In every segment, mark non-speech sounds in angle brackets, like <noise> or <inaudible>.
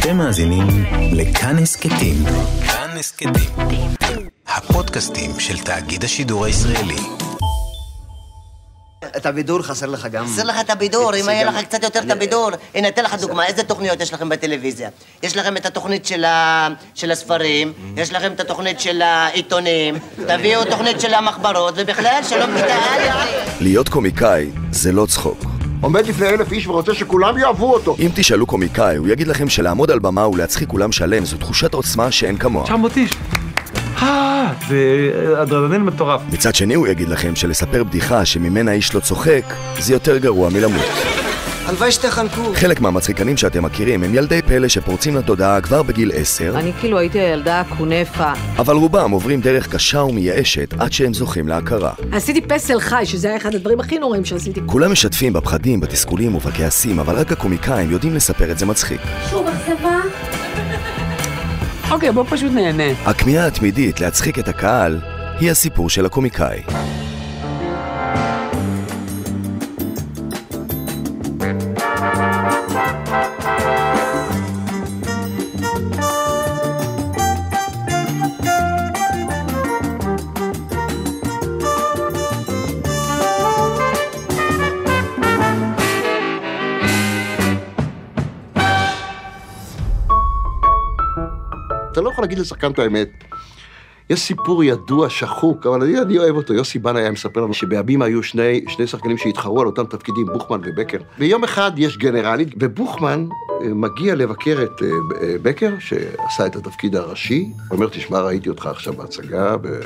אתם מאזינים לכאן הסכתים. כאן הסכתים. הפודקאסטים של תאגיד השידור הישראלי. את הבידור חסר לך גם... חסר לך את הבידור, אם היה גם- לך קצת יותר את אני- הבידור. הנה, אתן לך דוגמה, איזה תוכניות יש לכם בטלוויזיה? יש לכם את התוכנית של הספרים, יש לכם את התוכנית של העיתונים, תביאו תוכנית של המחברות, ובכלל, שלום כיתה א'. להיות קומיקאי זה לא צחוק. עומד לפני אלף איש ורוצה שכולם יאהבו אותו. אם תשאלו קומיקאי, הוא יגיד לכם שלעמוד על במה ולהצחיק אולם שלם זו תחושת עוצמה שאין כמוה. 900 איש. אה, זה אדרנלין מטורף. מצד שני הוא יגיד לכם שלספר בדיחה שממנה איש לא צוחק, זה יותר גרוע מלמות. הלוואי שתחנקו. חלק מהמצחיקנים שאתם מכירים הם ילדי פלא שפורצים לתודעה כבר בגיל 10, אני כאילו הייתי הילדה הקונפה. אבל רובם עוברים דרך קשה ומייאשת עד שהם זוכים להכרה. עשיתי פסל חי, שזה היה אחד הדברים הכי נוראים שעשיתי. כולם משתפים בפחדים, בתסכולים ובכעסים, אבל רק הקומיקאים יודעים לספר את זה מצחיק. אוקיי, בוא פשוט נהנה. הכמיהה התמידית להצחיק את הקהל היא הסיפור של הקומיקאי. לשחקן את האמת. יש סיפור ידוע, שחוק, אבל אני, אני אוהב אותו. יוסי בנה היה מספר לנו שבימים היו שני, שני שחקנים שהתחרו על אותם תפקידים, בוכמן ובקר. ויום אחד יש גנרלית, ובוכמן אה, מגיע לבקר את אה, אה, בקר, שעשה את התפקיד הראשי. הוא אומר, תשמע, ראיתי אותך עכשיו בהצגה, ו...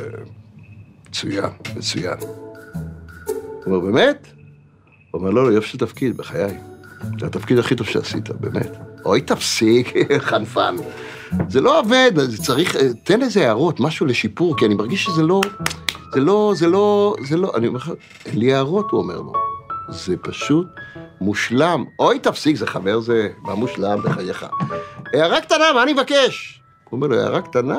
מצוין, מצוין. הוא אומר, באמת? הוא אומר, לא, לא, יופי של תפקיד, בחיי. זה התפקיד הכי טוב שעשית, באמת. אוי, תפסיק, <laughs> חנפן. זה לא עובד, זה צריך, אה, תן איזה הערות, משהו לשיפור, כי אני מרגיש שזה לא, זה לא, זה לא, זה לא, אני אומר לך, אין לי הערות, הוא אומר לו. זה פשוט מושלם. אוי, תפסיק, זה חבר זה, מה מושלם בחייך. הערה קטנה, מה אני מבקש? הוא אומר לו, הערה קטנה?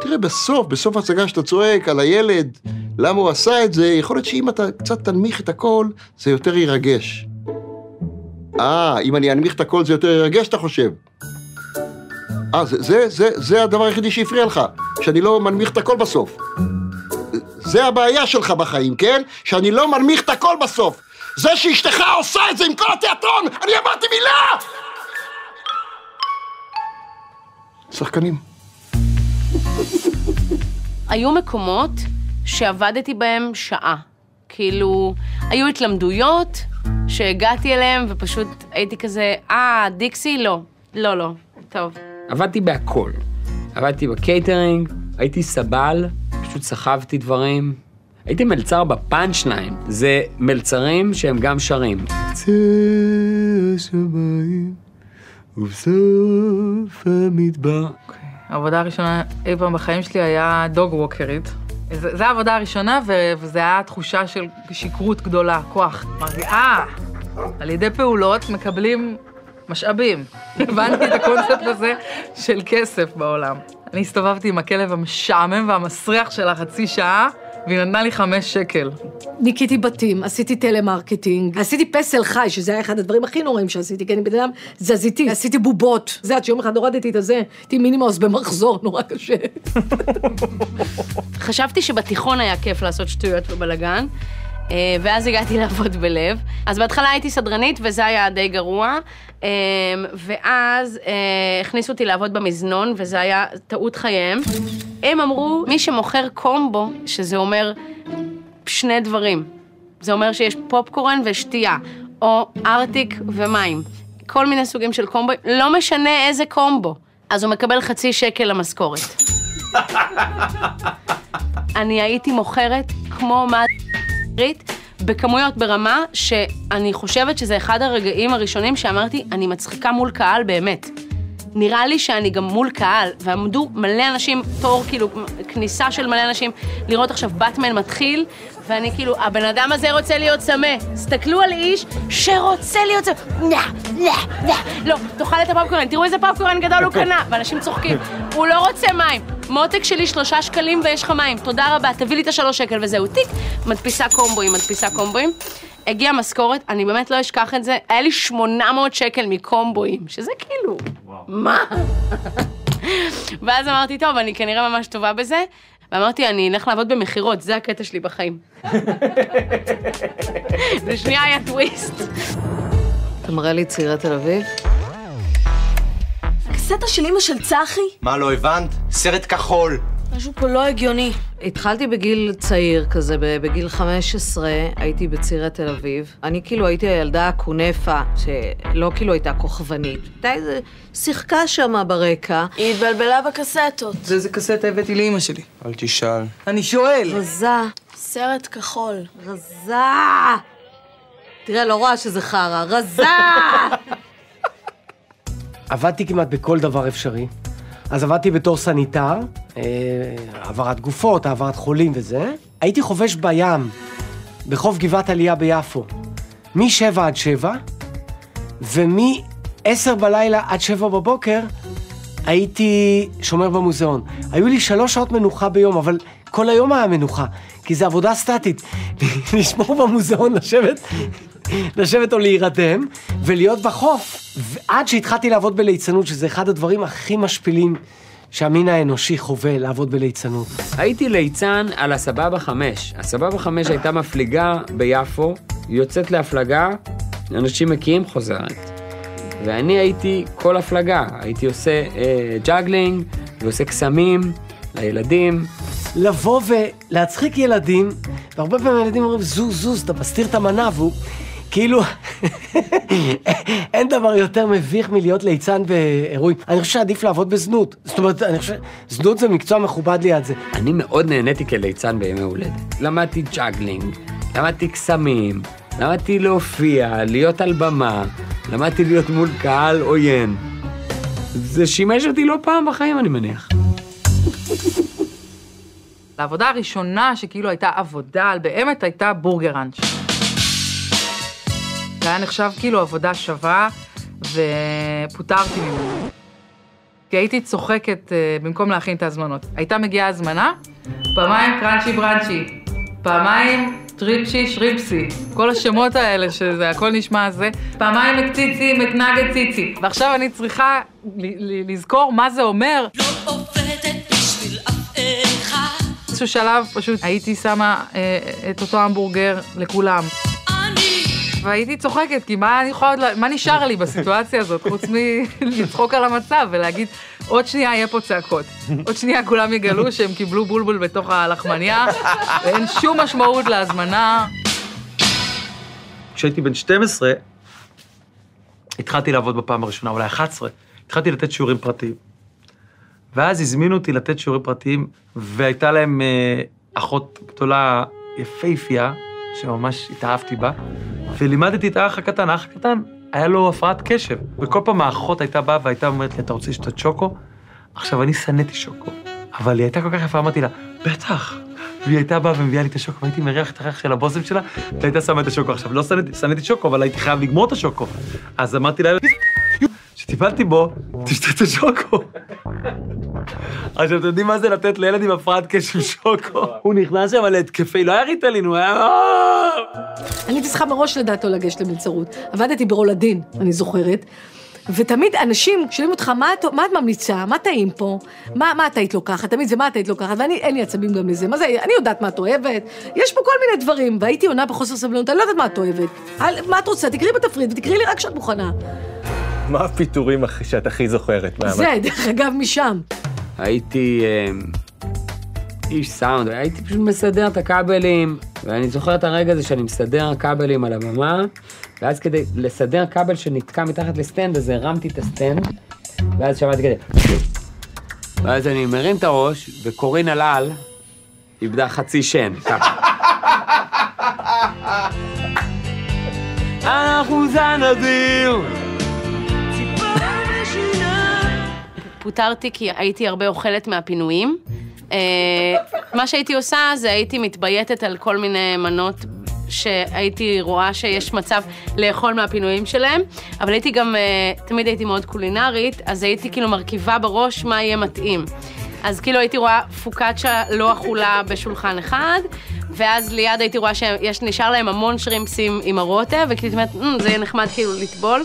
תראה, בסוף, בסוף ההצגה שאתה צועק על הילד, למה הוא עשה את זה, יכול להיות שאם אתה קצת תנמיך את הכל, זה יותר ירגש. אה, אם אני אנמיך את הכל זה יותר ירגש, אתה חושב? אה, זה, זה, זה, זה הדבר היחידי שהפריע לך, שאני לא מנמיך את הכל בסוף. זה הבעיה שלך בחיים, כן? שאני לא מנמיך את הכל בסוף. זה שאשתך עושה את זה עם כל התיאטרון, אני אמרתי מילה! שחקנים. היו מקומות שעבדתי בהם שעה. כאילו, היו התלמדויות שהגעתי אליהם ופשוט הייתי כזה, אה, דיקסי? לא. לא, לא. טוב. עבדתי בהכל. עבדתי בקייטרינג, הייתי סבל, פשוט סחבתי דברים. הייתי מלצר בפאנצ' ליין. זה מלצרים שהם גם שרים. קצה השמיים ובסוף המדבר. העבודה הראשונה אי פעם בחיים שלי היה dog ווקרית. זו העבודה הראשונה, ו- וזה היה תחושה של שכרות גדולה, כוח. אמרתי, אה, על ידי פעולות מקבלים משאבים. הבנתי את הקונספט הזה של כסף בעולם. אני הסתובבתי עם הכלב המשעמם והמסריח שלה חצי שעה, והיא נתנה לי חמש שקל. ניקיתי בתים, עשיתי טלמרקטינג, עשיתי פסל חי, שזה היה אחד הדברים הכי נוראים שעשיתי, כי אני בן אדם תזזיתי, עשיתי בובות. זה עד שיום אחד הורדתי את הזה, הייתי מינימוס במחזור, נורא קשה. חשבתי שבתיכון היה כיף לעשות שטויות ובלאגן, ואז הגעתי <laughs> לעבוד בלב. אז בהתחלה הייתי סדרנית, וזה היה די גרוע, אה, ואז אה, הכניסו אותי לעבוד במזנון, וזה היה טעות חייהם. הם אמרו, מי שמוכר קומבו, שזה אומר שני דברים. זה אומר שיש פופקורן ושתייה, או ארטיק ומים. כל מיני סוגים של קומבו, לא משנה איזה קומבו. אז הוא מקבל חצי שקל למשכורת. <laughs> אני הייתי מוכרת כמו מערית בכמויות ברמה שאני חושבת שזה אחד הרגעים הראשונים שאמרתי, אני מצחיקה מול קהל באמת. נראה לי שאני גם מול קהל, ועמדו מלא אנשים, תור, כאילו, כניסה של מלא אנשים, לראות עכשיו באטמן מתחיל, ואני כאילו, הבן אדם הזה רוצה להיות צמא. תסתכלו על איש שרוצה להיות צמא. נה, נה, נה. לא, תאכל את הפופקורן, תראו איזה פופקורן גדול הוא <laughs> קנה, ואנשים צוחקים. הוא לא רוצה מים. מותק שלי שלושה שקלים ויש לך מים, תודה רבה, תביא לי את השלוש שקל וזהו, טיק. מדפיסה קומבואים, מדפיסה קומבואים. הגיעה משכורת, אני באמת לא אשכח את זה, היה לי 800 שקל מקומבואים, שזה כאילו, מה? <laughs> ואז אמרתי, טוב, אני כנראה ממש טובה בזה, ואמרתי, אני אלך לעבוד במכירות, זה הקטע שלי בחיים. <laughs> לשנייה היה טוויסט. אתה מראה לי צעירי תל אביב? הקסטה של אמא של צחי? מה, לא הבנת? סרט כחול. משהו פה לא הגיוני. התחלתי בגיל צעיר כזה, בגיל 15 הייתי בצעירי תל אביב. אני כאילו הייתי הילדה הקונפה, שלא כאילו הייתה כוכבנית. הייתה איזה... שיחקה שמה ברקע. היא התבלבלה בקסטות. זה איזה קסטה הבאתי לאמא שלי. אל תשאל. אני שואל. רזה. סרט כחול. רזה. תראה, לא רואה שזה חרא. רזה! <laughs> עבדתי כמעט בכל דבר אפשרי. אז עבדתי בתור סניטר, אה, העברת גופות, העברת חולים וזה. הייתי חובש בים, בחוף גבעת עלייה ביפו, מ-7 עד 7, ומ-10 בלילה עד 7 בבוקר הייתי שומר במוזיאון. היו לי שלוש שעות מנוחה ביום, אבל כל היום היה מנוחה, כי זו עבודה סטטית. <laughs> לשמור במוזיאון, לשבת, לשבת או להירדם, ולהיות בחוף. עד שהתחלתי לעבוד בליצנות, שזה אחד הדברים הכי משפילים שהמין האנושי חווה, לעבוד בליצנות. הייתי ליצן על הסבבה חמש. הסבבה חמש הייתה מפליגה ביפו, יוצאת להפלגה, אנשים מקיאים, חוזרת. ואני הייתי כל הפלגה, הייתי עושה אה, juggling, ועושה קסמים לילדים. לבוא ולהצחיק ילדים, והרבה פעמים הילדים אומרים, זוז, זוז, אתה מסתיר את המנה, והוא כאילו, <laughs> אין דבר יותר מביך מלהיות ליצן באירועים. אני חושב שעדיף לעבוד בזנות. זאת אומרת, אני חושב, זנות זה מקצוע מכובד ליד זה. אני מאוד נהניתי כליצן בימי הולדת. למדתי juggling, למדתי קסמים, למדתי להופיע, להיות על במה, למדתי להיות מול קהל עוין. זה שימש אותי לא פעם בחיים, אני מניח. העבודה הראשונה שכאילו הייתה עבודה על באמת הייתה בורגראנץ'. זה היה נחשב כאילו עבודה שווה, ופוטרתי ממנו. כי הייתי צוחקת uh, במקום להכין את ההזמנות. הייתה מגיעה הזמנה, פעמיים קראנצ'י ברנצ'י, פעמיים טריפשי שריפסי, כל השמות האלה שזה הכל נשמע זה, פעמיים מקציצי מקנגד ציצי. ועכשיו אני צריכה לזכור מה זה אומר. לא באיזשהו שלב פשוט הייתי שמה אה, את אותו המבורגר לכולם. והייתי צוחקת, כי מה, אני יכולה, מה נשאר לי בסיטואציה הזאת, חוץ מלצחוק על המצב ולהגיד, עוד שנייה יהיה פה צעקות. עוד שנייה כולם יגלו שהם קיבלו בולבול בתוך הלחמניה, ואין שום משמעות להזמנה. כשהייתי בן 12, התחלתי לעבוד בפעם הראשונה, אולי 11, התחלתי לתת שיעורים פרטיים. ואז הזמינו אותי לתת שיעורים פרטיים, והייתה להם אה, אחות גדולה יפייפייה, שממש התאהבתי בה, ולימדתי את האח הקטן. האח הקטן, היה לו הפרעת קשב, וכל פעם האחות הייתה באה והייתה אומרת לי, אתה רוצה לשתות שוקו? עכשיו, אני שנאתי שוקו, אבל היא הייתה כל כך יפה, אמרתי לה, בטח. והיא הייתה באה ומביאה לי את השוקו, והייתי מריח את הריח של הבושם שלה, והייתה שמה את השוקו. עכשיו, לא שנאתי שוקו, אבל הייתי חייב לגמור את השוקו. אז אמרתי לה, כשטיפלתי בו, תשתה את השוקו. עכשיו, אתם יודעים מה זה לתת לילד עם הפרעת קשב שוקו? הוא נכנס שם להתקפי, לא היה ריטלין, הוא היה... אני הייתי צריכה מראש לדעתו לגשת למלצרות. עבדתי ברולדין, אני זוכרת. ותמיד אנשים שואלים אותך, מה את, מה את ממליצה? מה טעים פה? מה, מה את היית לוקחת? תמיד זה מה את היית לוקחת? ואני, אין לי עצבים גם לזה. מה זה, אני יודעת מה את אוהבת. יש פה כל מיני דברים. והייתי עונה בחוסר סבלנות, אני לא יודעת מה את אוהבת. מה את רוצה? תקראי בתפריט ותקראי לי רק כשאת מוכנה. מה הפיטורים שאת הכי זוכרת? זה, דרך אגב, משם. הייתי אה, איש סאונד, הייתי פשוט מסדר את הכבלים, ואני זוכר את הרגע הזה שאני מסדר כבלים על הבמה, ואז כדי לסדר כבל שנתקע מתחת לסטנד, אז הרמתי את הסטנד, ואז שמעתי כזה... ואז אני מרים את הראש, וקורין אלאל איבדה חצי שן. <laughs> אנחנו זן נדיר! פוטרתי כי הייתי הרבה אוכלת מהפינויים. אה, מה שהייתי עושה זה הייתי מתבייתת על כל מיני מנות שהייתי רואה שיש מצב לאכול מהפינויים שלהם, אבל הייתי גם, אה, תמיד הייתי מאוד קולינרית, אז הייתי כאילו מרכיבה בראש מה יהיה מתאים. אז כאילו הייתי רואה פוקאצ'ה לא אכולה בשולחן אחד, ואז ליד הייתי רואה שנשאר להם המון שרימפסים עם הרוטב, וכאילו "אמ, זה יהיה נחמד כאילו לטבול.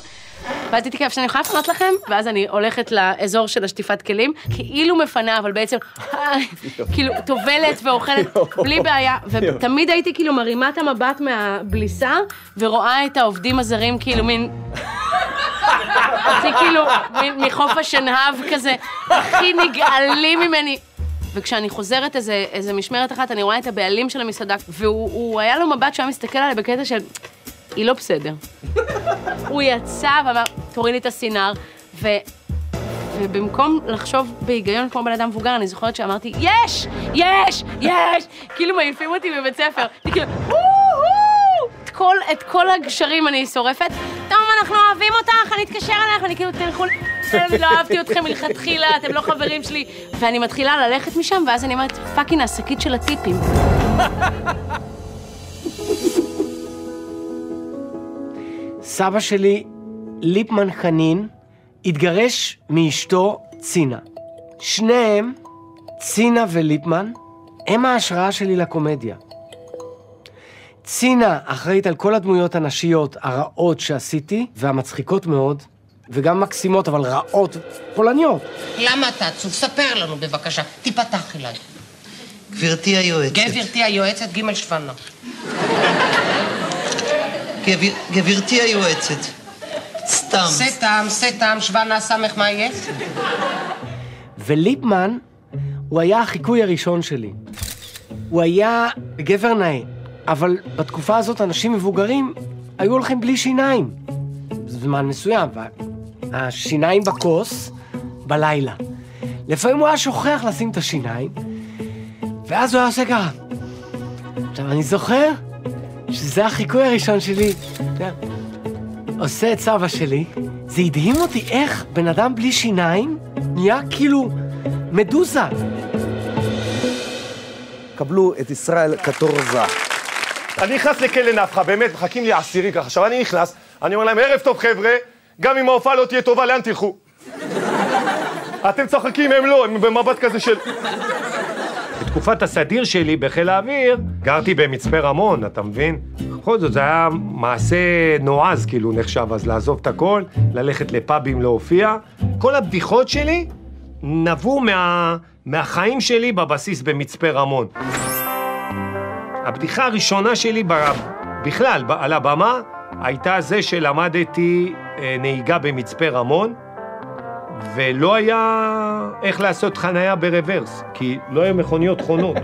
ואז הייתי כאילו, שאני יכולה לפנות לכם? ואז אני הולכת לאזור של השטיפת כלים, כאילו מפנה, אבל בעצם, <laughs> כאילו, טובלת ואוכלת, <laughs> בלי בעיה, ותמיד הייתי כאילו מרימה את המבט מהבליסה, ורואה את העובדים הזרים כאילו מין... זה כאילו, מחוף השנהב כזה, הכי נגעלים ממני. וכשאני חוזרת איזה, איזה משמרת אחת, אני רואה את הבעלים של המסעדה, והוא הוא- היה לו מבט שהיה מסתכל עליי בקטע של, היא לא בסדר. הוא יצא ואמר, תוריד לי את הסינר, ו... ובמקום לחשוב בהיגיון כמו בן אדם מבוגר, אני זוכרת שאמרתי, יש! יש! יש! כאילו מעיפים אותי בבית ספר. הייתי כאילו! את כל, את כל הגשרים אני שורפת. טוב, אנחנו אוהבים אותך, אני אתקשר אליך, ואני כאילו, תלכו... אני לא אהבתי אתכם מלכתחילה, אתם לא חברים שלי. ואני מתחילה ללכת משם, ואז אני אומרת, fucking השקית של הטיפים. סבא שלי, ליפמן חנין, התגרש מאשתו צינה. שניהם, צינה וליפמן, הם ההשראה שלי לקומדיה. צינה אחראית על כל הדמויות הנשיות הרעות שעשיתי, והמצחיקות מאוד, וגם מקסימות, אבל רעות, פולניות. למה אתה עצוב? ספר לנו בבקשה. תיפתח אליי. גברתי היועצת. גברתי היועצת, ג' שוונה. גבר- גברתי היועצת. סתם. סתם, סתם, שוונה, סמך, מה יהיה? וליפמן, הוא היה החיקוי הראשון שלי. הוא היה גבר נאה, אבל בתקופה הזאת אנשים מבוגרים היו הולכים בלי שיניים. זמן מסוים, והשיניים בכוס בלילה. לפעמים הוא היה שוכח לשים את השיניים, ואז הוא היה עושה ככה. עכשיו, אני זוכר שזה החיקוי הראשון שלי. יודע, עושה את סבא שלי, זה הדהים אותי איך בן אדם בלי שיניים נהיה כאילו מדוזה. קבלו את ישראל קטורזה. אני נכנס לכלא נפחא, באמת, מחכים לי עשירי ככה. עכשיו אני נכנס, אני אומר להם, ערב טוב חבר'ה, גם אם ההופעה לא תהיה טובה, לאן תלכו? אתם צוחקים, הם לא, הם במבט כזה של... בתקופת הסדיר שלי בחיל האוויר, גרתי במצפה רמון, אתה מבין? בכל זאת, זה היה מעשה נועז, כאילו, נחשב אז, לעזוב את הכל, ללכת לפאבים להופיע. כל הבדיחות שלי נבעו מה... מהחיים שלי בבסיס במצפה רמון. הבדיחה הראשונה שלי ב... בכלל, על הבמה, הייתה זה שלמדתי אה, נהיגה במצפה רמון, ולא היה איך לעשות חנייה ברוורס, כי לא היו מכוניות חונות.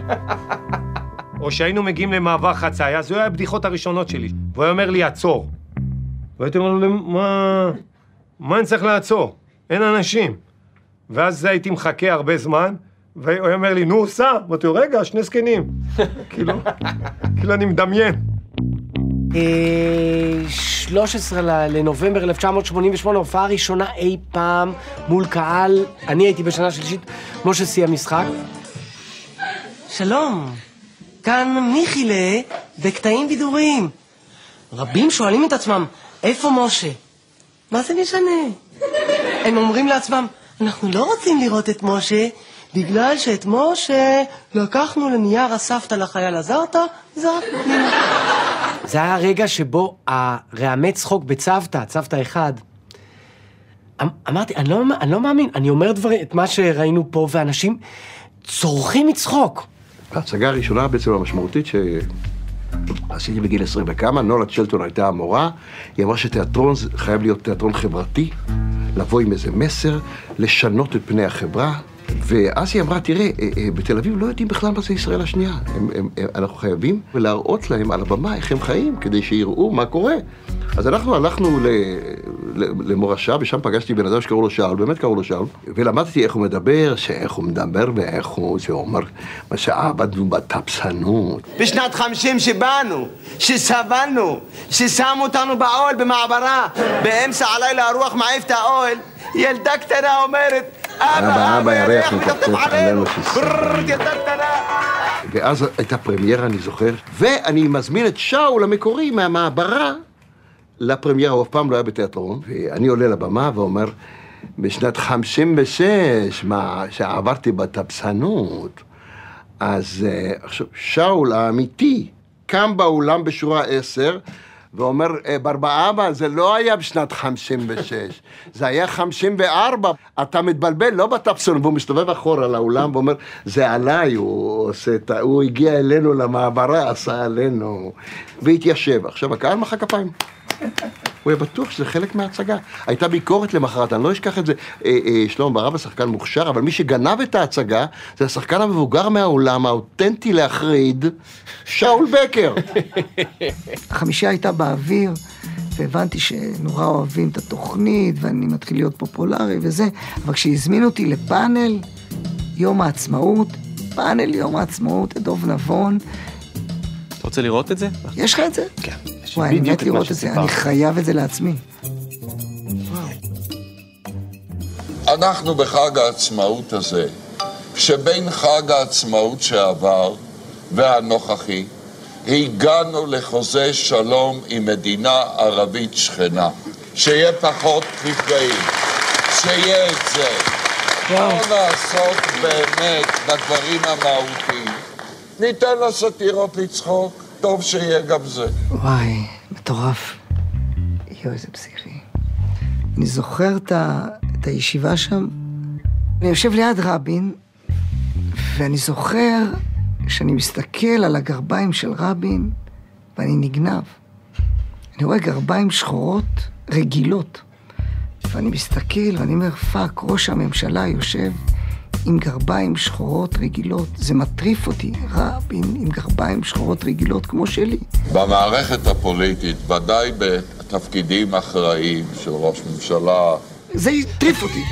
או שהיינו מגיעים למעבר חצייה, זו היו הבדיחות הראשונות שלי. והוא היה אומר לי, עצור. והייתי אומר לו, מה... מה אני צריך לעצור? אין אנשים. ואז הייתי מחכה הרבה זמן, והוא היה אומר לי, נו, סע. אמרתי לו, רגע, שני זקנים. <laughs> כאילו, כאילו אני מדמיין. אה, 13 ל- לנובמבר 1988, הופעה ראשונה אי פעם מול קהל. אני הייתי בשנה שלישית, משה סיים משחק. שלום, כאן מיכילה בקטעים בידוריים. רבים שואלים את עצמם, איפה משה? מה זה משנה? הם אומרים לעצמם, אנחנו לא רוצים לראות את משה, בגלל שאת משה לקחנו לנייר הסבתא לחייל עזרת, זרקנו פנימה. זה היה הרגע שבו הרעמי צחוק בצוותא, צוותא אחד, אמ- אמרתי, אני לא, אני לא מאמין, אני אומר דברים, את מה שראינו פה, ואנשים צורכים מצחוק. ההצגה הראשונה בעצם המשמעותית שעשיתי בגיל 20 וכמה, נולה צ'לטון הייתה המורה, היא אמרה שתיאטרון חייב להיות תיאטרון חברתי, לבוא עם איזה מסר, לשנות את פני החברה. ואז היא אמרה, תראה, אה, אה, בתל אביב לא יודעים בכלל מה זה ישראל השנייה. הם, הם, הם, אנחנו חייבים להראות להם על הבמה איך הם חיים, כדי שיראו מה קורה. אז אנחנו הלכנו ל, ל, למורשה, ושם פגשתי בן אדם שקראו לו שאול, באמת קראו לו שאול, ולמדתי איך הוא מדבר, שאיך הוא מדבר ואיך הוא, שהוא אומר, מה שעבדנו בתפסנות. בשנת חמישים שבאנו, שסבלנו, ששמו אותנו באוהל במעברה, באמצע הלילה הרוח מעיף את האוהל, ילדה קטנה אומרת, אבא, אבא, ירח מטפטף עלינו. ואז הייתה פרמיירה, אני זוכר, ואני מזמין את שאול המקורי מהמעברה לפרמיירה, הוא אף פעם לא היה בתיאטרון, ואני עולה לבמה ואומר, בשנת 56, מה שעברתי בתפסנות, אז אה, עכשיו, שאול האמיתי קם באולם בשורה עשר, ואומר, "אה, ברבא אבא, זה לא היה בשנת 56, זה היה 54, אתה מתבלבל, לא בטפסון, והוא מסתובב אחורה לאולם ואומר, זה עליי, הוא עושה את ה... הוא הגיע אלינו למעברה, עשה עלינו, והתיישב. עכשיו, הקהל מחא כפיים. הוא היה בטוח שזה חלק מההצגה. הייתה ביקורת למחרת, אני לא אשכח את זה. אה, אה, שלמה ברבא שחקן מוכשר, אבל מי שגנב את ההצגה זה השחקן המבוגר מהעולם, האותנטי להחריד, שאול בקר. החמישייה הייתה באוויר, והבנתי שנורא אוהבים את התוכנית, ואני מתחיל להיות פופולרי וזה, אבל כשהזמינו אותי לפאנל, יום העצמאות, פאנל יום העצמאות, את דוב נבון, אתה רוצה לראות את זה? יש לך את זה? כן. יש וואי, אני בדיוק מת את מה לראות את זה, שסיפרת. אני חייב את זה לעצמי. אנחנו בחג העצמאות הזה, שבין חג העצמאות שעבר והנוכחי, הגענו לחוזה שלום עם מדינה ערבית שכנה. שיהיה פחות נפגעים, שיהיה את זה. בואו נעסוק באמת בדברים המהותיים. ניתן לסאטירות לצחוק, טוב שיהיה גם זה. וואי, מטורף. יואו, איזה פסיכי. אני זוכר את, ה... את הישיבה שם, אני יושב ליד רבין, ואני זוכר שאני מסתכל על הגרביים של רבין, ואני נגנב. אני רואה גרביים שחורות רגילות, ואני מסתכל ואני אומר, fuck, ראש הממשלה יושב עם גרביים שחורות רגילות. זה מטריף אותי, רבין עם גרביים שחורות רגילות כמו שלי. במערכת הפוליטית, ודאי בתפקידים אחראיים של ראש ממשלה, זה הטריף אותי,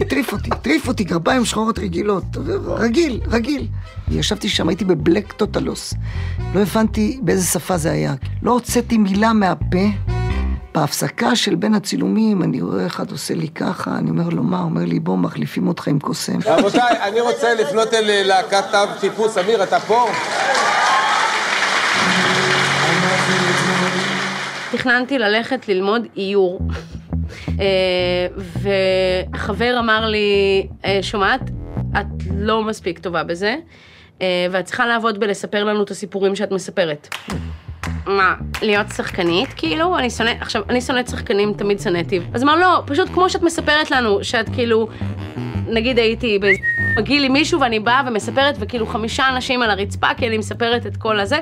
הטריף אותי, הטריף אותי, גרביים שחורות רגילות, רגיל, רגיל. ישבתי שם, הייתי בבלק טוטלוס. לא הבנתי באיזה שפה זה היה. לא הוצאתי מילה מהפה. בהפסקה של בין הצילומים, אני רואה אחד עושה לי ככה, אני אומר לו, מה? אומר לי, בוא, מחליפים אותך עם קוסם. רבותיי, אני רוצה לפנות אל להקת תו טיפוס. אמיר, אתה פה? תכננתי ללכת ללמוד איור. אה, וחבר אמר לי, אה, שומעת, את לא מספיק טובה בזה, אה, ואת צריכה לעבוד בלספר לנו את הסיפורים שאת מספרת. מה, להיות שחקנית? כאילו, אני שונאת, עכשיו, אני שונאת שחקנים, תמיד שנאתי. אז אמר, לא, פשוט כמו שאת מספרת לנו, שאת כאילו, נגיד הייתי באיזה מגיע לי מישהו ואני באה ומספרת, וכאילו חמישה אנשים על הרצפה, כי אני מספרת את כל הזה,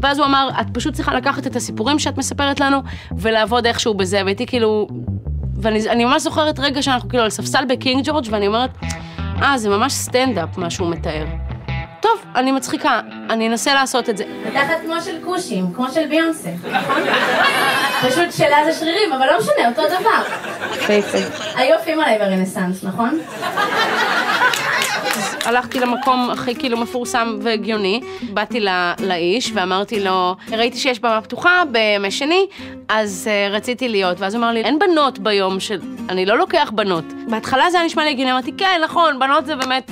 ואז הוא אמר, את פשוט צריכה לקחת את הסיפורים שאת מספרת לנו, ולעבוד איכשהו בזה, והייתי כאילו, ואני אני ממש זוכרת רגע שאנחנו כאילו על ספסל בקינג ג'ורג', ואני אומרת, אה, זה ממש סטנדאפ, מה שהוא מתאר. טוב, אני מצחיקה, אני אנסה לעשות את זה. מתחת כמו של כושים, כמו של ביונסה? פשוט שלה זה שרירים, אבל לא משנה, אותו דבר. היו עפים עליי ברנסאנס, נכון? הלכתי למקום הכי כאילו מפורסם והגיוני, באתי לא, לאיש ואמרתי לו, ראיתי שיש במה פתוחה בימי שני, אז uh, רציתי להיות, ואז הוא אמר לי, אין בנות ביום של... אני לא לוקח בנות. בהתחלה זה היה נשמע לי הגיוני, אמרתי, כן, נכון, בנות זה באמת,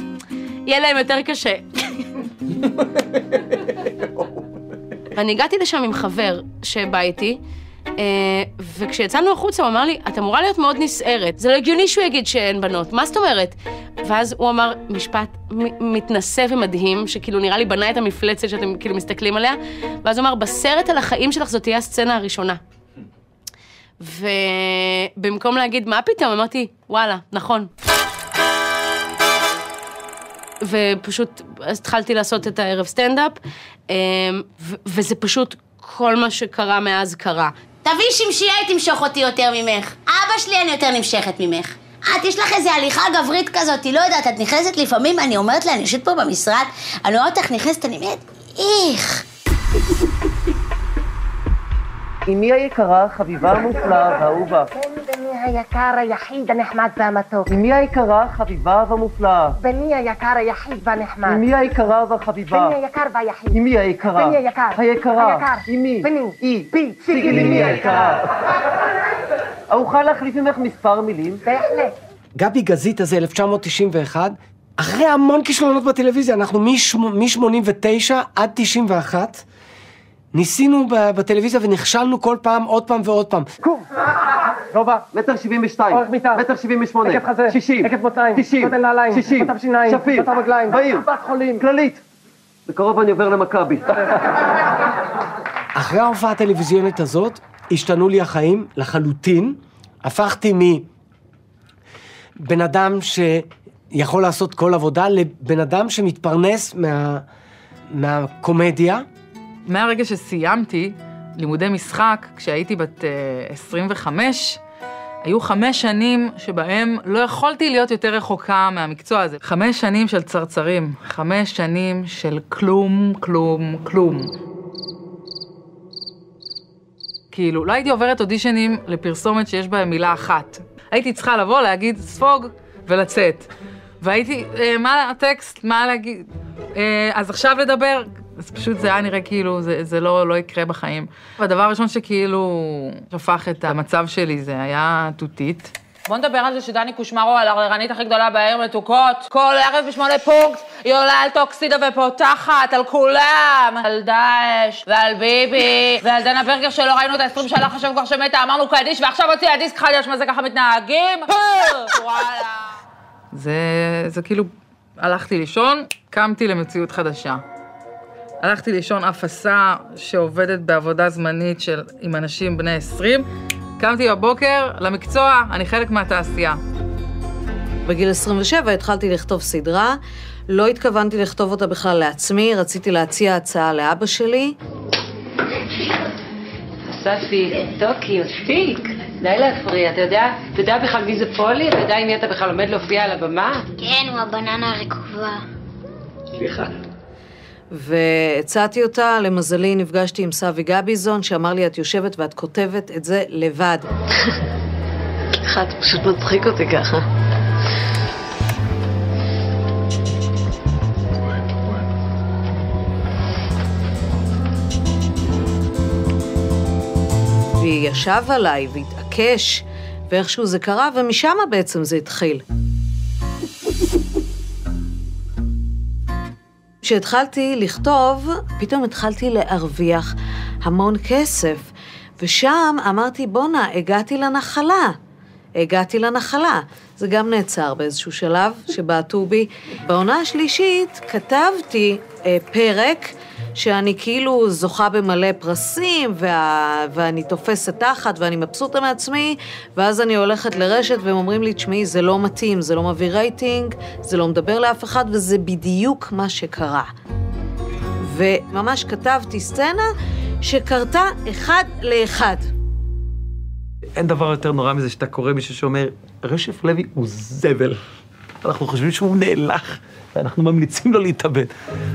יהיה להם יותר קשה. ואני הגעתי לשם עם חבר שבא איתי, אה, וכשיצאנו החוצה הוא אמר לי, את אמורה להיות מאוד נסערת. זה לא הגיוני שהוא יגיד שאין בנות, מה זאת אומרת? ואז הוא אמר משפט מתנשא ומדהים, שכאילו נראה לי בנה את המפלצת שאתם כאילו מסתכלים עליה, ואז הוא אמר, בסרט על החיים שלך זאת תהיה הסצנה הראשונה. <laughs> ובמקום להגיד, מה פתאום? אמרתי, וואלה, נכון. ופשוט התחלתי לעשות את הערב סטנדאפ, ו- וזה פשוט כל מה שקרה מאז קרה. תביאי שמשייה היא תמשוך אותי יותר ממך. אבא שלי אני יותר נמשכת ממך. את, יש לך איזה הליכה גברית כזאת, לא יודעת, את נכנסת לפעמים, אני אומרת לה, אני יושבת פה במשרד, אני רואה אותך נכנסת, אני אומרת, איך. אמי היקרה, חביבה המופלאה והאהובה. בני היקר, היחיד, הנחמד והמתוק. אמי היקרה, חביבה והמופלאה. בני היקר, היחיד והנחמד. אמי היקרה והחביבה. בני היקר והיחיד. אמי היקרה. בני היקר. היקרה. היקר. אמי. בני. אי. בי. סיגי לי אמי היקרה. אוכל להחליף ממך מספר מילים? בהחלט. גבי גזית הזה, 1991, אחרי המון כישלונות בטלוויזיה, אנחנו מ-89 עד 91, ניסינו בטלוויזיה ונכשלנו כל פעם, עוד פעם ועוד פעם. קום. גובה, מטר שבעים ושתיים. אורך מיטה. מטר שבעים ושמונה. היקף חזה. שישים. היקף מותניים. תשעים. גודל נעליים. שישים. מצב שיניים. שפיר. מצב רגליים. בהיר. קופת חולים. כללית. בקרוב אני עובר למכבי. אחרי ההופעה הטלוויזיונית הזאת, השתנו לי החיים לחלוטין. הפכתי מבן אדם שיכול לעשות כל עבודה לבן אדם שמתפרנס מה... מהקומדיה. מהרגע שסיימתי לימודי משחק, כשהייתי בת אה, 25, היו חמש שנים שבהם לא יכולתי להיות יותר רחוקה מהמקצוע הזה. חמש שנים של צרצרים, חמש שנים של כלום, כלום, כלום. כאילו, לא הייתי עוברת אודישנים לפרסומת שיש בהם מילה אחת. הייתי צריכה לבוא, להגיד ספוג ולצאת. והייתי, אה, מה הטקסט, מה להגיד, אה, אז עכשיו לדבר, אז פשוט זה היה נראה כאילו זה, זה לא, לא יקרה בחיים. והדבר הראשון שכאילו הפך את המצב שלי זה היה תותית. בוא נדבר על זה שדני קושמרו הערערנית הכי גדולה בעיר מתוקות. כל ערב בשמונה פונקט היא עולה על טוקסידה ופותחת על כולם. על דאעש, ועל ביבי, ועל דנה ברגר שלא ראינו את ה-20 שנה חשב כבר שמתה, אמרנו קדיש, ועכשיו הוציאה דיסק חדש, מה זה ככה מתנהגים? <laughs> וואלה. זה, זה כאילו, הלכתי לישון, קמתי למציאות חדשה. הלכתי לישון אפסה שעובדת בעבודה זמנית של, עם אנשים בני 20, קמתי בבוקר למקצוע, אני חלק מהתעשייה. בגיל 27 התחלתי לכתוב סדרה, לא התכוונתי לכתוב אותה בכלל לעצמי, רציתי להציע הצעה לאבא שלי. ססי, טוקי, מספיק. די להפריע, אתה יודע, אתה יודע בכלל מי זה פולי? אתה יודע עם מי אתה בכלל עומד להופיע על הבמה? כן, הוא הבננה הרקובה. סליחה. והצעתי אותה, למזלי נפגשתי עם סבי גביזון, שאמר לי, את יושבת ואת כותבת את זה לבד. <laughs> אתה פשוט מצחיק אותי ככה. וישב עליי והתעקש, ואיכשהו זה קרה, ומשם בעצם זה התחיל. כשהתחלתי לכתוב, פתאום התחלתי להרוויח המון כסף. ושם אמרתי, בואנה, הגעתי לנחלה. הגעתי לנחלה. זה גם נעצר באיזשהו שלב שבעטו בי. בעונה השלישית כתבתי אה, פרק שאני כאילו זוכה במלא פרסים, וה... ואני תופסת תחת ואני מבסוטה מעצמי, ואז אני הולכת לרשת והם אומרים לי, תשמעי, זה לא מתאים, זה לא מביא רייטינג, זה לא מדבר לאף אחד, וזה בדיוק מה שקרה. וממש כתבתי סצנה שקרתה אחד לאחד. אין דבר יותר נורא מזה שאתה קורא מישהו שאומר, רשף לוי הוא זבל. אנחנו חושבים שהוא נאלח, ואנחנו ממליצים לו להתאבד.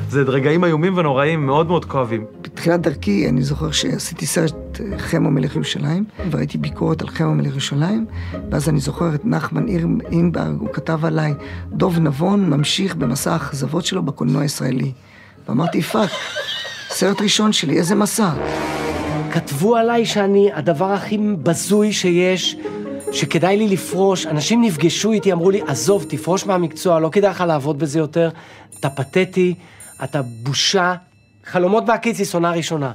זה רגעים איומים ונוראים, מאוד מאוד כואבים. בתחילת דרכי, אני זוכר שעשיתי סרט אה, חימו מלך ירושלים, וראיתי ביקורת על חימו מלך ירושלים, ואז אני זוכר את נחמן אינגבר, הוא כתב עליי, דב נבון ממשיך במסע האכזבות שלו בקולנוע הישראלי. ואמרתי, fuck, סרט ראשון שלי, איזה מסע. כתבו עליי שאני הדבר הכי בזוי שיש, שכדאי לי לפרוש. אנשים נפגשו איתי, אמרו לי, עזוב, תפרוש מהמקצוע, לא כדאי לך לעבוד בזה יותר. אתה פתטי, אתה בושה. חלומות בהקיציס, עונה ראשונה.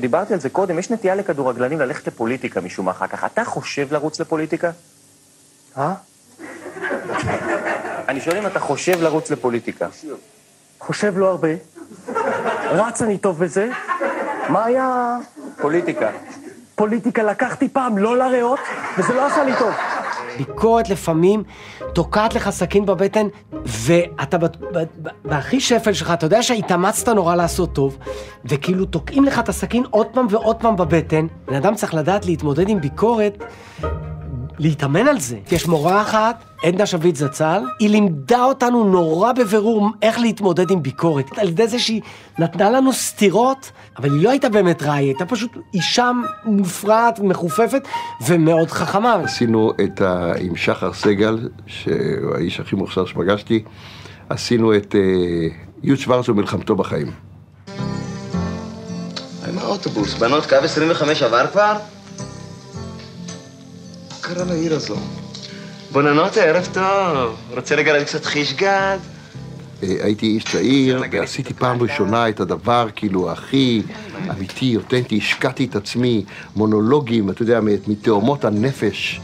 דיברתי על זה קודם, יש נטייה לכדורגלנים ללכת לפוליטיקה משום מה אחר כך. אתה חושב לרוץ לפוליטיקה? אה? אני שואל אם אתה חושב לרוץ לפוליטיקה. חושב לא הרבה. רץ אני טוב בזה. מה היה... פוליטיקה. פוליטיקה לקחתי פעם לא לריאות, וזה לא עשה לי טוב. ביקורת לפעמים תוקעת לך סכין בבטן, ואתה בהכי שפל שלך, אתה יודע שהתאמצת נורא לעשות טוב, וכאילו תוקעים לך את הסכין עוד פעם ועוד פעם בבטן. בן אדם צריך לדעת להתמודד עם ביקורת, להתאמן על זה. יש מורה אחת, עדנה שביט זצ"ל, היא לימדה אותנו נורא בבירור איך להתמודד עם ביקורת. על ידי זה שהיא נתנה לנו סטירות, אבל היא לא הייתה באמת רעה, היא הייתה פשוט אישה מופרעת, מחופפת ומאוד חכמה. עשינו את ה... עם שחר סגל, שהוא האיש הכי מוכשר שפגשתי, עשינו את אה, יוד שוורץ ומלחמתו בחיים. עם האוטובוס, בנות, קו 25 עבר כבר? קרה לעיר הזו? בוננות, ערב טוב. רוצה לגרד קצת חישגד? אה, הייתי איש צעיר, ועשיתי פעם ראשונה את הדבר כאילו הכי אמיתי, אותנטי, השקעתי את עצמי, מונולוגים, אתה יודע, מתאומות הנפש,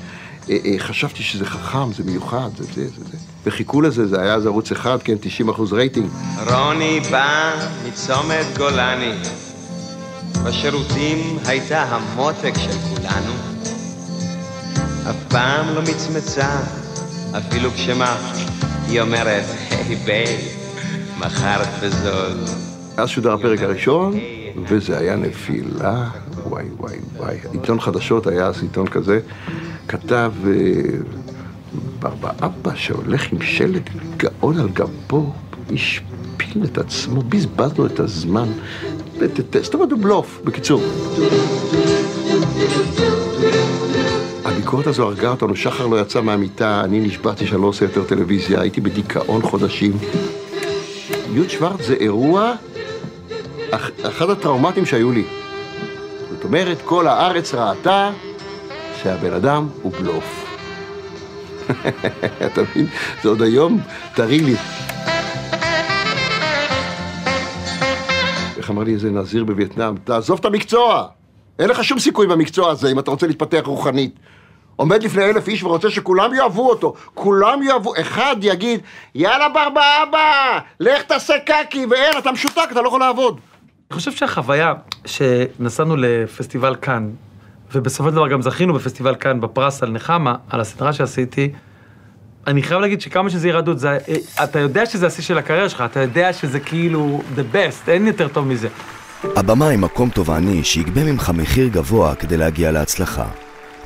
אה, אה, חשבתי שזה חכם, זה מיוחד, זה זה, זה זה. וחיכו לזה, זה היה אז ערוץ אחד, כן, 90 אחוז רייטינג. רוני בא מצומת גולני, בשירותים הייתה המותק של כולנו. אף פעם לא מצמצה, אפילו כשמה, היא אומרת, היי ביי, מכרת בזול. אז שודר הפרק הראשון, וזה היה נפילה, וואי וואי וואי. עיתון חדשות היה אז עיתון כזה, כתב אה, ברבא אבא שהולך עם שלט גאון על גבו, השפיל את עצמו, בזבזנו את הזמן. זאת אומרת, הוא בלוף, בקיצור. הביקורת הזו הרגה אותנו, שחר לא יצא מהמיטה, אני נשבעתי שאני לא עושה יותר טלוויזיה, הייתי בדיכאון חודשים. י' שוורץ זה אירוע, אח- אחד הטראומטיים שהיו לי. זאת אומרת, כל הארץ ראתה שהבן אדם הוא בלוף. <laughs> אתה מבין? זה עוד היום טרי לי. איך אמר לי איזה נזיר בווייטנאם? תעזוב את המקצוע! אין לך שום סיכוי במקצוע הזה אם אתה רוצה להתפתח רוחנית. עומד לפני אלף איש ורוצה שכולם יאהבו אותו. כולם יאהבו, אחד יגיד, יאללה ברבא אבא, לך תעשה קקי, ואין, אתה משותק, אתה לא יכול לעבוד. אני חושב שהחוויה שנסענו לפסטיבל כאן, ובסופו של דבר גם זכינו בפסטיבל כאן בפרס על נחמה, על הסדרה שעשיתי, אני חייב להגיד שכמה שזה ירדות, זה, אתה יודע שזה השיא של הקריירה שלך, אתה יודע שזה כאילו the best, אין יותר טוב מזה. הבמה היא מקום תובעני שיגבה ממך מחיר גבוה כדי להגיע להצלחה.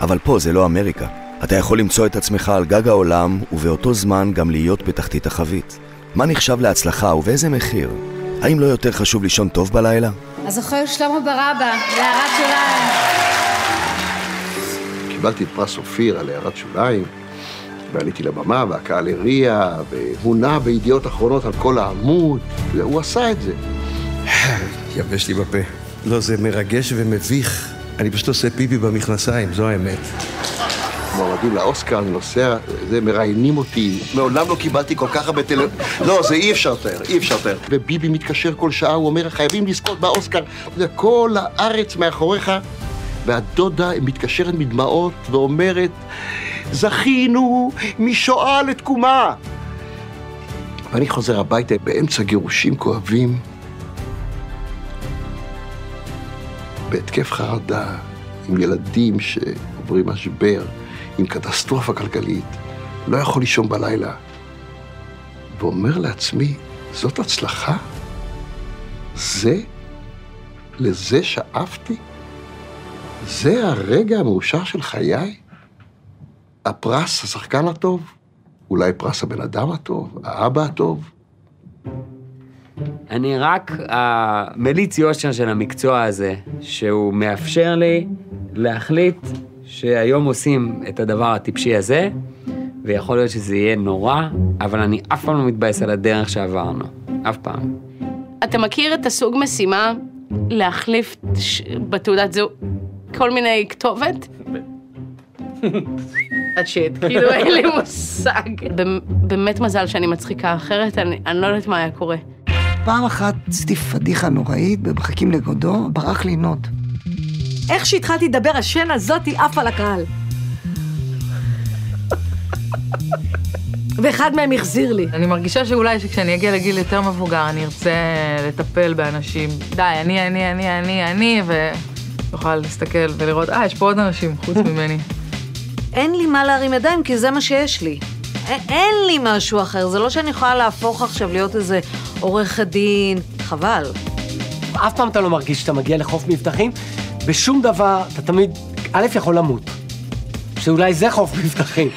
אבל פה זה לא אמריקה. אתה יכול למצוא את עצמך על גג העולם, ובאותו זמן גם להיות בתחתית החבית. מה נחשב להצלחה ובאיזה מחיר? האם לא יותר חשוב לישון טוב בלילה? הזוכר שלמה ברבא, להערת שוליים. קיבלתי את פרס אופיר על הערת שוליים, ועליתי לבמה, והקהל הריע, והוא נע בידיעות אחרונות על כל העמוד, והוא עשה את זה. יבש לי בפה. לא, זה מרגש ומביך. אני פשוט עושה פיפי במכנסיים, זו האמת. מועמדים לאוסקר, אני נוסע, זה, מראיינים אותי. מעולם לא קיבלתי כל כך הרבה טל... לא, זה אי אפשר לתאר, אי אפשר לתאר. וביבי מתקשר כל שעה, הוא אומר, חייבים לזכות באוסקר. יודע, כל הארץ מאחוריך, והדודה מתקשרת מדמעות ואומרת, זכינו משואה לתקומה. ואני חוזר הביתה באמצע גירושים כואבים, בהתקף חרדה, עם ילדים שעוברים משבר, עם קטסטרופה כלכלית, לא יכול לישון בלילה, ואומר לעצמי, זאת הצלחה? זה? לזה שאפתי? זה הרגע המאושר של חיי? הפרס, השחקן הטוב? אולי פרס הבן אדם הטוב? האבא הטוב? אני רק המליץ יושר של המקצוע הזה, שהוא מאפשר לי להחליט שהיום עושים את הדבר הטיפשי הזה, ויכול להיות שזה יהיה נורא, אבל אני אף פעם לא מתבאס על הדרך שעברנו. אף פעם. אתה מכיר את הסוג משימה להחליף ש- בתעודת זהות כל מיני כתובת? <laughs> עד שיט, כאילו אין לי מושג. <laughs> באמת מזל שאני מצחיקה, אחרת אני אני לא יודעת מה היה קורה. פעם אחת עשיתי פדיחה נוראית במחכים לגודו, ברח לי נוט. איך שהתחלתי לדבר, השן הזאתי עף על הקהל. ואחד מהם החזיר לי. אני מרגישה שאולי שכשאני אגיע לגיל יותר מבוגר, אני ארצה לטפל באנשים. די, אני, אני, אני, אני, אני, ואוכל להסתכל ולראות, אה, יש פה עוד אנשים חוץ ממני. אין לי מה להרים ידיים, כי זה מה שיש לי. אין לי משהו אחר, זה לא שאני יכולה להפוך עכשיו להיות איזה עורכת דין, חבל. אף פעם אתה לא מרגיש שאתה מגיע לחוף מבטחים, בשום דבר אתה תמיד, א', יכול למות. שאולי זה חוף מבטחים.